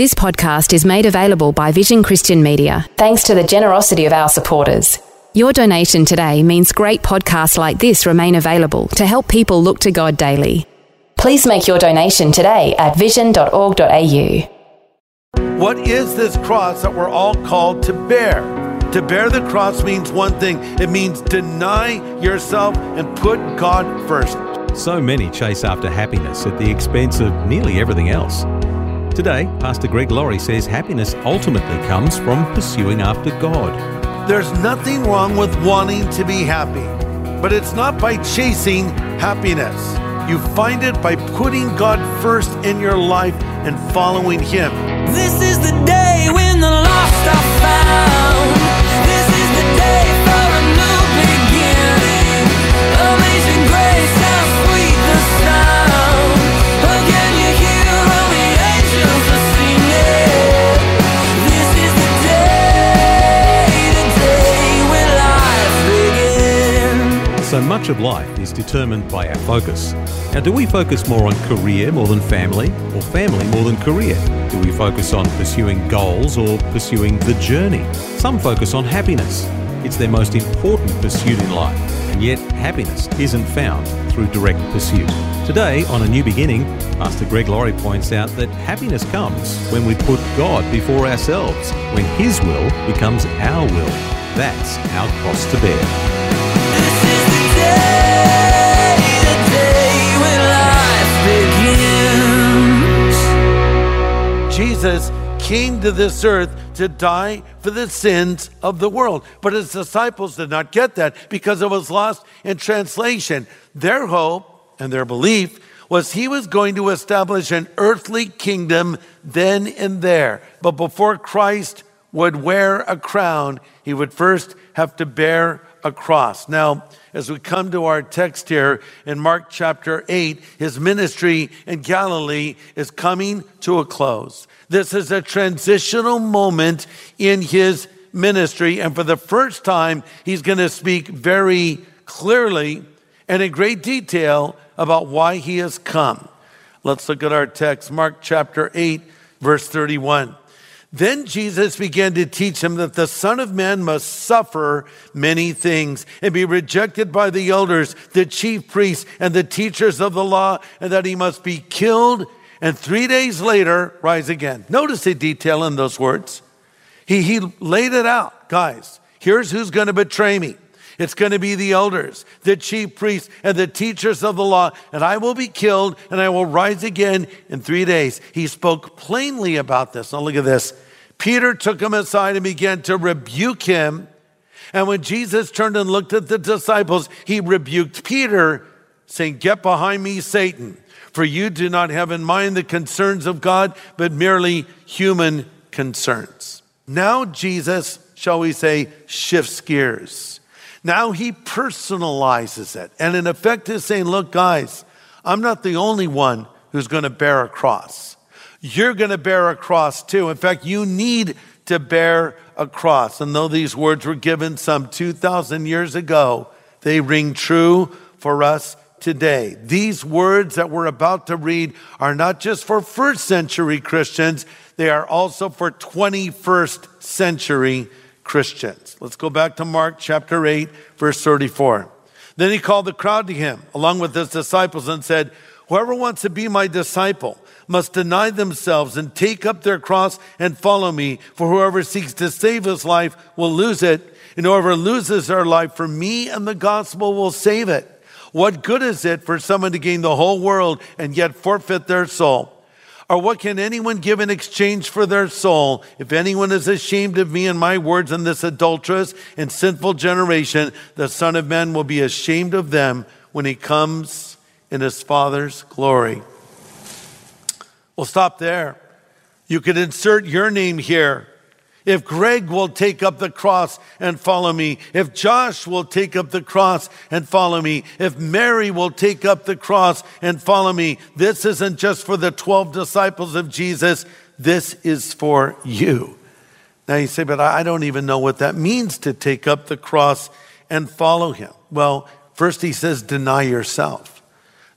This podcast is made available by Vision Christian Media thanks to the generosity of our supporters. Your donation today means great podcasts like this remain available to help people look to God daily. Please make your donation today at vision.org.au. What is this cross that we're all called to bear? To bear the cross means one thing it means deny yourself and put God first. So many chase after happiness at the expense of nearly everything else. Today, Pastor Greg Laurie says happiness ultimately comes from pursuing after God. There's nothing wrong with wanting to be happy, but it's not by chasing happiness. You find it by putting God first in your life and following Him. This is the day when the lost are found. This is the day for a new beginning. Amazing grace, how sweet the sound. Much of life is determined by our focus. Now, do we focus more on career more than family, or family more than career? Do we focus on pursuing goals or pursuing the journey? Some focus on happiness. It's their most important pursuit in life, and yet happiness isn't found through direct pursuit. Today, on A New Beginning, Pastor Greg Laurie points out that happiness comes when we put God before ourselves, when His will becomes our will. That's our cross to bear. Jesus came to this earth to die for the sins of the world. But his disciples did not get that because it was lost in translation. Their hope and their belief was he was going to establish an earthly kingdom then and there. But before Christ would wear a crown, he would first have to bear a cross. Now, as we come to our text here in Mark chapter 8, his ministry in Galilee is coming to a close. This is a transitional moment in his ministry, and for the first time, he's going to speak very clearly and in great detail about why he has come. Let's look at our text, Mark chapter 8, verse 31. Then Jesus began to teach him that the Son of Man must suffer many things and be rejected by the elders, the chief priests, and the teachers of the law, and that he must be killed and three days later rise again. Notice the detail in those words. He, he laid it out, guys. Here's who's going to betray me. It's going to be the elders, the chief priests, and the teachers of the law, and I will be killed and I will rise again in three days. He spoke plainly about this. Now, look at this. Peter took him aside and began to rebuke him. And when Jesus turned and looked at the disciples, he rebuked Peter, saying, Get behind me, Satan, for you do not have in mind the concerns of God, but merely human concerns. Now, Jesus, shall we say, shifts gears. Now he personalizes it. And in effect is saying, look, guys, I'm not the only one who's going to bear a cross. You're going to bear a cross too. In fact, you need to bear a cross. And though these words were given some 2,000 years ago, they ring true for us today. These words that we're about to read are not just for first century Christians, they are also for 21st century Christians. Let's go back to Mark chapter 8, verse 34. Then he called the crowd to him, along with his disciples, and said, Whoever wants to be my disciple must deny themselves and take up their cross and follow me. For whoever seeks to save his life will lose it, and whoever loses their life for me and the gospel will save it. What good is it for someone to gain the whole world and yet forfeit their soul? Or what can anyone give in exchange for their soul? If anyone is ashamed of me and my words in this adulterous and sinful generation, the Son of Man will be ashamed of them when he comes in his Father's glory. We'll stop there. You could insert your name here. If Greg will take up the cross and follow me, if Josh will take up the cross and follow me, if Mary will take up the cross and follow me, this isn't just for the 12 disciples of Jesus, this is for you. Now you say, but I don't even know what that means to take up the cross and follow him. Well, first he says, deny yourself.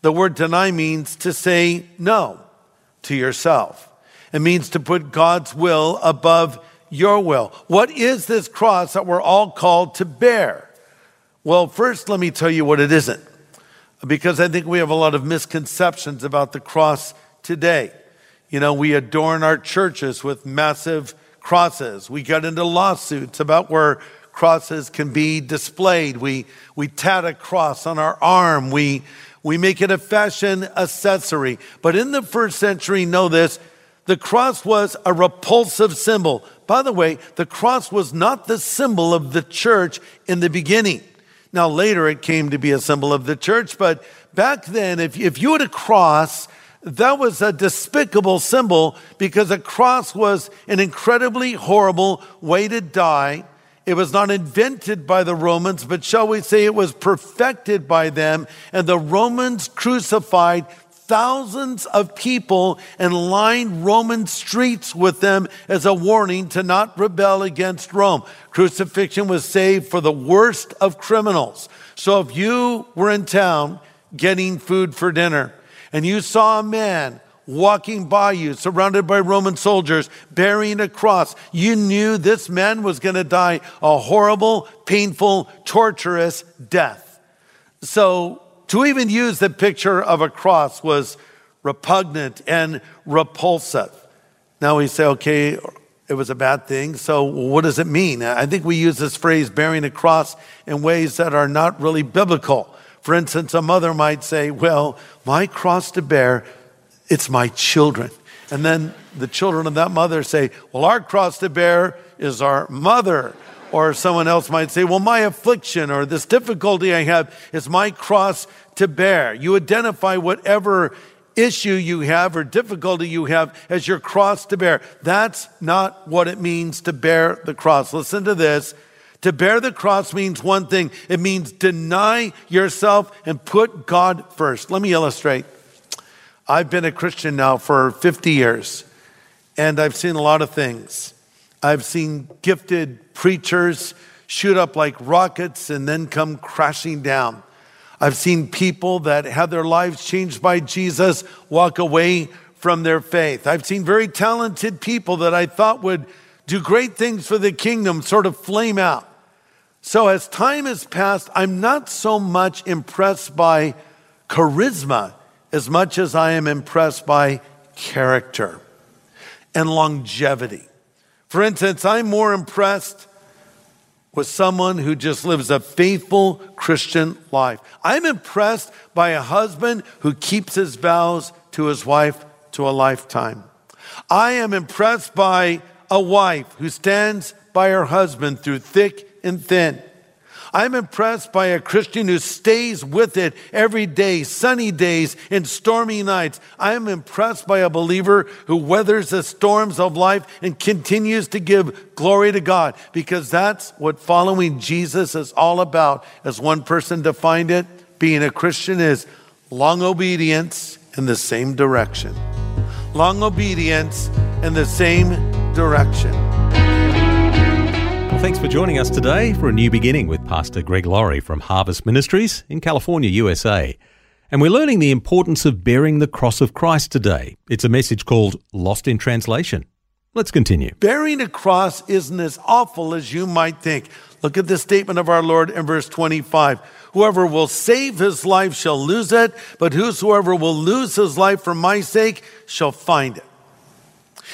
The word deny means to say no to yourself. It means to put God's will above your will. What is this cross that we're all called to bear? Well, first, let me tell you what it isn't, because I think we have a lot of misconceptions about the cross today. You know, we adorn our churches with massive crosses. We get into lawsuits about where crosses can be displayed. We, we tat a cross on our arm. We, we make it a fashion accessory. But in the first century, know this, the cross was a repulsive symbol. By the way, the cross was not the symbol of the church in the beginning. Now, later it came to be a symbol of the church, but back then, if, if you had a cross, that was a despicable symbol because a cross was an incredibly horrible way to die. It was not invented by the Romans, but shall we say it was perfected by them. And the Romans crucified thousands of people and lined Roman streets with them as a warning to not rebel against Rome. Crucifixion was saved for the worst of criminals. So if you were in town getting food for dinner and you saw a man walking by you, surrounded by Roman soldiers, bearing a cross, you knew this man was going to die a horrible, painful, torturous death. So to even use the picture of a cross was repugnant and repulsive. Now we say, okay, it was a bad thing. So what does it mean? I think we use this phrase bearing a cross in ways that are not really biblical. For instance, a mother might say, well, my cross to bear, it's my children. And then the children of that mother say, well, our cross to bear is our mother. Or someone else might say, well, my affliction or this difficulty I have is my cross to bear. You identify whatever issue you have or difficulty you have as your cross to bear. That's not what it means to bear the cross. Listen to this. To bear the cross means one thing. It means deny yourself and put God first. Let me illustrate. I've been a Christian now for 50 years, and I've seen a lot of things. I've seen gifted preachers shoot up like rockets and then come crashing down. I've seen people that had their lives changed by Jesus walk away from their faith. I've seen very talented people that I thought would do great things for the kingdom sort of flame out. So as time has passed, I'm not so much impressed by charisma as much as I am impressed by character and longevity. For instance, I'm more impressed with someone who just lives a faithful Christian life. I'm impressed by a husband who keeps his vows to his wife to a lifetime. I am impressed by a wife who stands by her husband through thick and thin. I'm impressed by a Christian who stays with it every day, sunny days and stormy nights. I am impressed by a believer who weathers the storms of life and continues to give glory to God because that's what following Jesus is all about. As one person defined it, being a Christian is long obedience in the same direction. Long obedience in the same direction. Thanks for joining us today for a new beginning with Pastor Greg Laurie from Harvest Ministries in California, USA. And we're learning the importance of bearing the cross of Christ today. It's a message called Lost in Translation. Let's continue. Bearing a cross isn't as awful as you might think. Look at the statement of our Lord in verse 25. Whoever will save his life shall lose it, but whosoever will lose his life for my sake shall find it.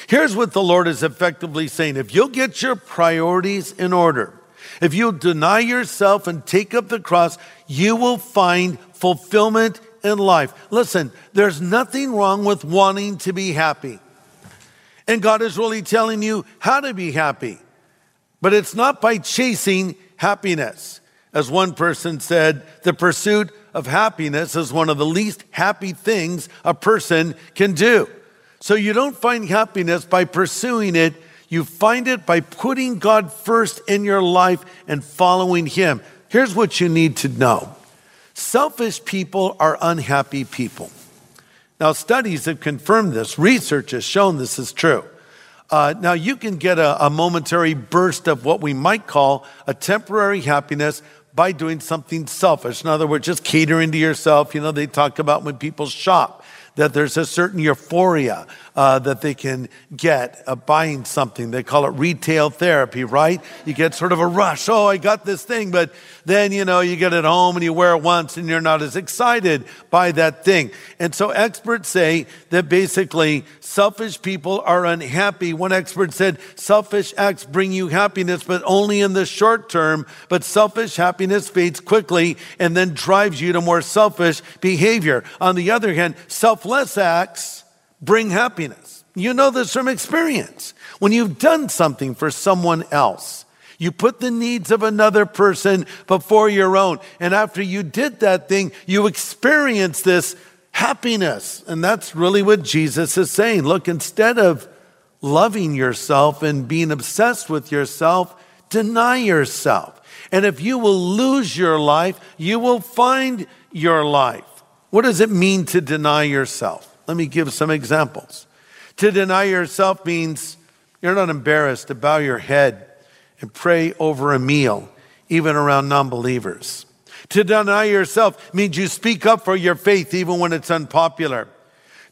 Here's what the Lord is effectively saying if you'll get your priorities in order, if you'll deny yourself and take up the cross, you will find fulfillment in life. Listen, there's nothing wrong with wanting to be happy. And God is really telling you how to be happy. But it's not by chasing happiness. As one person said, the pursuit of happiness is one of the least happy things a person can do. So you don't find happiness by pursuing it, You find it by putting God first in your life and following Him. Here's what you need to know selfish people are unhappy people. Now, studies have confirmed this, research has shown this is true. Uh, now, you can get a, a momentary burst of what we might call a temporary happiness by doing something selfish. In other words, just catering to yourself. You know, they talk about when people shop that there's a certain euphoria uh, that they can get uh, buying something. They call it retail therapy, right? You get sort of a rush. Oh, I got this thing, but then, you know, you get it home and you wear it once and you're not as excited by that thing. And so experts say that basically selfish people are unhappy. One expert said selfish acts bring you happiness, but only in the short term. But selfish happiness fades quickly and then drives you to more selfish behavior. On the other hand, selfless acts bring happiness. You know this from experience. When you've done something for someone else, you put the needs of another person before your own. And after you did that thing, you experience this happiness. And that's really what Jesus is saying. Look, instead of loving yourself and being obsessed with yourself, deny yourself. And if you will lose your life, you will find your life. What does it mean to deny yourself? Let me give some examples. To deny yourself means you're not embarrassed to bow your head and pray over a meal, even around non believers. To deny yourself means you speak up for your faith even when it's unpopular.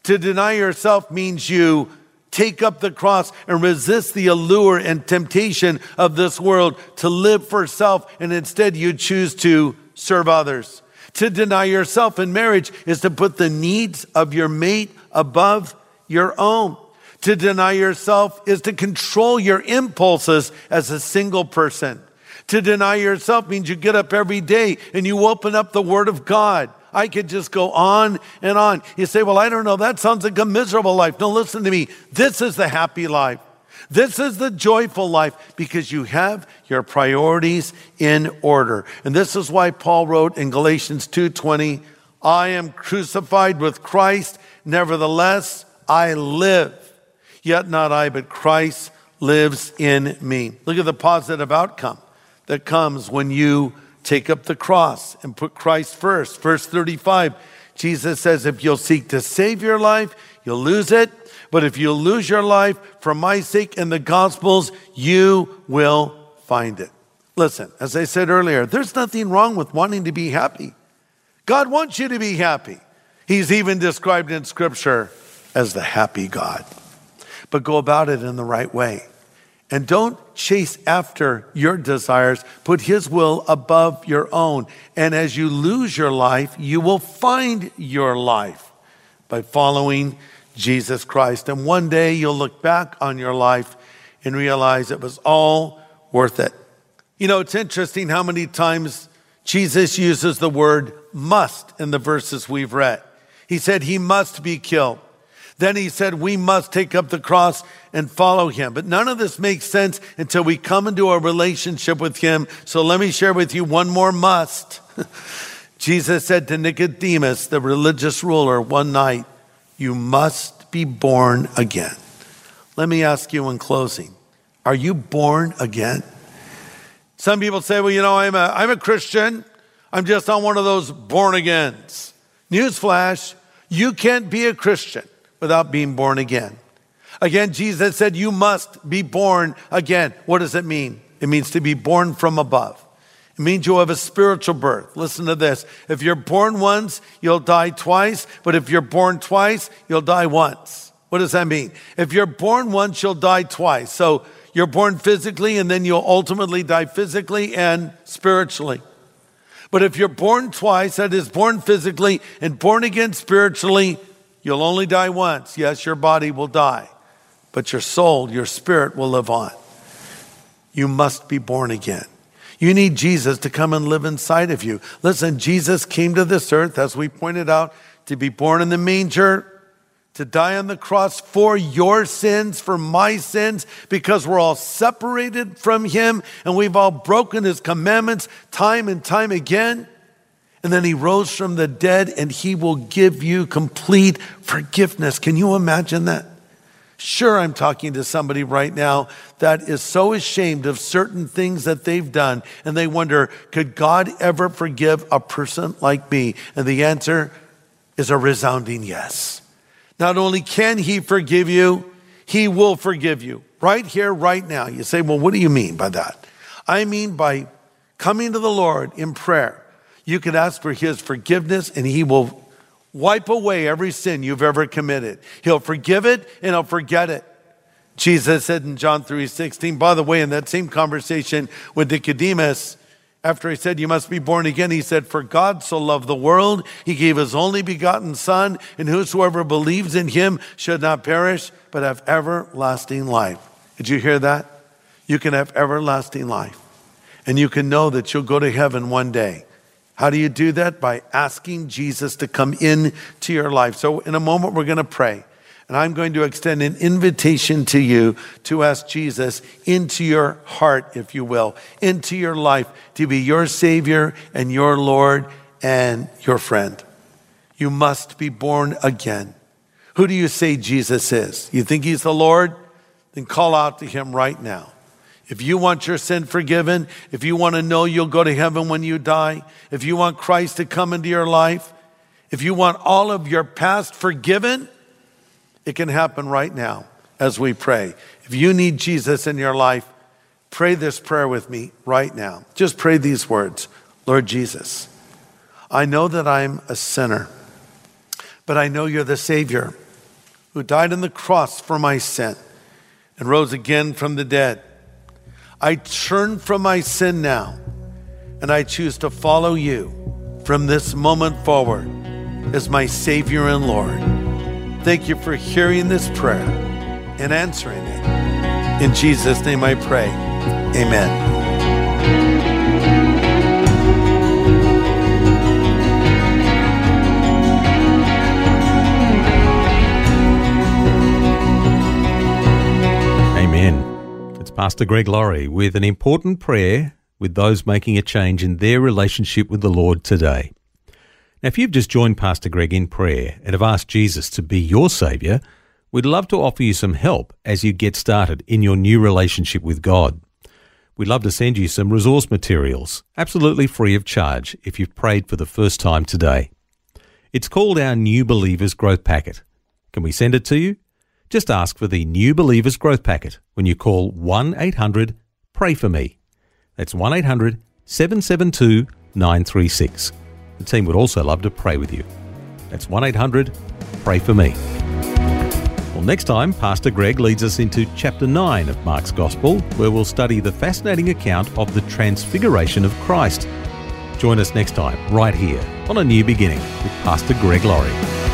To deny yourself means you take up the cross and resist the allure and temptation of this world to live for self, and instead you choose to serve others. To deny yourself in marriage is to put the needs of your mate above your own. To deny yourself is to control your impulses as a single person. To deny yourself means you get up every day and you open up the Word of God. I could just go on and on. You say, Well, I don't know, that sounds like a miserable life. No, listen to me. This is the happy life. This is the joyful life because you have your priorities in order. And this is why Paul wrote in Galatians 2:20, I am crucified with Christ, nevertheless I live. Yet not I, but Christ lives in me. Look at the positive outcome that comes when you take up the cross and put Christ first. Verse 35, Jesus says, If you'll seek to save your life, you'll lose it. But if you lose your life for my sake and the gospel's, you will find it. Listen, as I said earlier, there's nothing wrong with wanting to be happy. God wants you to be happy. He's even described in scripture as the happy God. But go about it in the right way. And don't chase after your desires. Put His will above your own. And as you lose your life, you will find your life by following Jesus Christ. And one day you'll look back on your life and realize it was all worth it. You know, it's interesting how many times Jesus uses the word must in the verses we've read. He said he must be killed. Then he said we must take up the cross and follow him. But none of this makes sense until we come into a relationship with him. So let me share with you one more must. Jesus said to Nicodemus, the religious ruler, one night, you must be born again. Let me ask you in closing Are you born again? Some people say, well, you know, I'm a, I'm a Christian. I'm just on one of those born agains. Newsflash, you can't be a Christian without being born again. Again, Jesus said, You must be born again. What does it mean? It means to be born from above. It means you have a spiritual birth. Listen to this. If you're born once, you'll die twice. But if you're born twice, you'll die once. What does that mean? If you're born once, you'll die twice. So you're born physically and then you'll ultimately die physically and spiritually. But if you're born twice, that is born physically and born again spiritually, you'll only die once. Yes, your body will die, but your soul, your spirit will live on. You must be born again. You need Jesus to come and live inside of you. Listen, Jesus came to this earth, as we pointed out, to be born in the manger, to die on the cross for your sins, for my sins, because we're all separated from Him and we've all broken His commandments time and time again. And then He rose from the dead and He will give you complete forgiveness. Can you imagine that? Sure, I'm talking to somebody right now that is so ashamed of certain things that they've done, and they wonder, could God ever forgive a person like me? And the answer is a resounding yes. Not only can He forgive you, He will forgive you right here, right now. You say, well, what do you mean by that? I mean by coming to the Lord in prayer. You can ask for His forgiveness, and He will wipe away every sin you've ever committed. He'll forgive it and he'll forget it. Jesus said in John 3:16, by the way, in that same conversation with Nicodemus, after he said, You must be born again, he said, For God so loved the world, he gave his only begotten Son, and whosoever believes in him should not perish, but have everlasting life. Did you hear that? You can have everlasting life. And you can know that you'll go to heaven one day. How do you do that? By asking Jesus to come in to your life. So in a moment, we're going to pray. And I'm going to extend an invitation to you to ask Jesus into your heart, if you will, into your life to be your Savior and your Lord and your friend. You must be born again. Who do you say Jesus is? You think he's the Lord? Then call out to him right now. If you want your sin forgiven, if you want to know you'll go to heaven when you die, if you want Christ to come into your life, if you want all of your past forgiven, it can happen right now as we pray. If you need Jesus in your life, pray this prayer with me right now. Just pray these words Lord Jesus, I know that I'm a sinner, but I know you're the Savior who died on the cross for my sin and rose again from the dead. I turn from my sin now and I choose to follow you from this moment forward as my Savior and Lord. Thank you for hearing this prayer and answering it. In Jesus' name I pray. Amen. Pastor Greg Laurie with an important prayer with those making a change in their relationship with the Lord today. Now, if you've just joined Pastor Greg in prayer and have asked Jesus to be your Saviour, we'd love to offer you some help as you get started in your new relationship with God. We'd love to send you some resource materials, absolutely free of charge, if you've prayed for the first time today. It's called our New Believers Growth Packet. Can we send it to you? Just ask for the New Believers Growth Packet when you call 1 800 Pray For Me. That's 1 800 772 936. The team would also love to pray with you. That's 1 800 Pray For Me. Well, next time, Pastor Greg leads us into chapter 9 of Mark's Gospel, where we'll study the fascinating account of the transfiguration of Christ. Join us next time, right here on A New Beginning with Pastor Greg Laurie.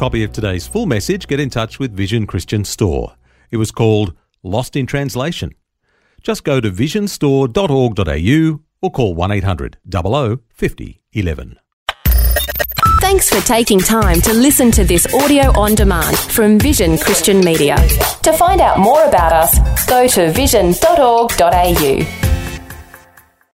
Copy of today's full message, get in touch with Vision Christian Store. It was called Lost in Translation. Just go to visionstore.org.au or call 1 800 00 50 11. Thanks for taking time to listen to this audio on demand from Vision Christian Media. To find out more about us, go to vision.org.au.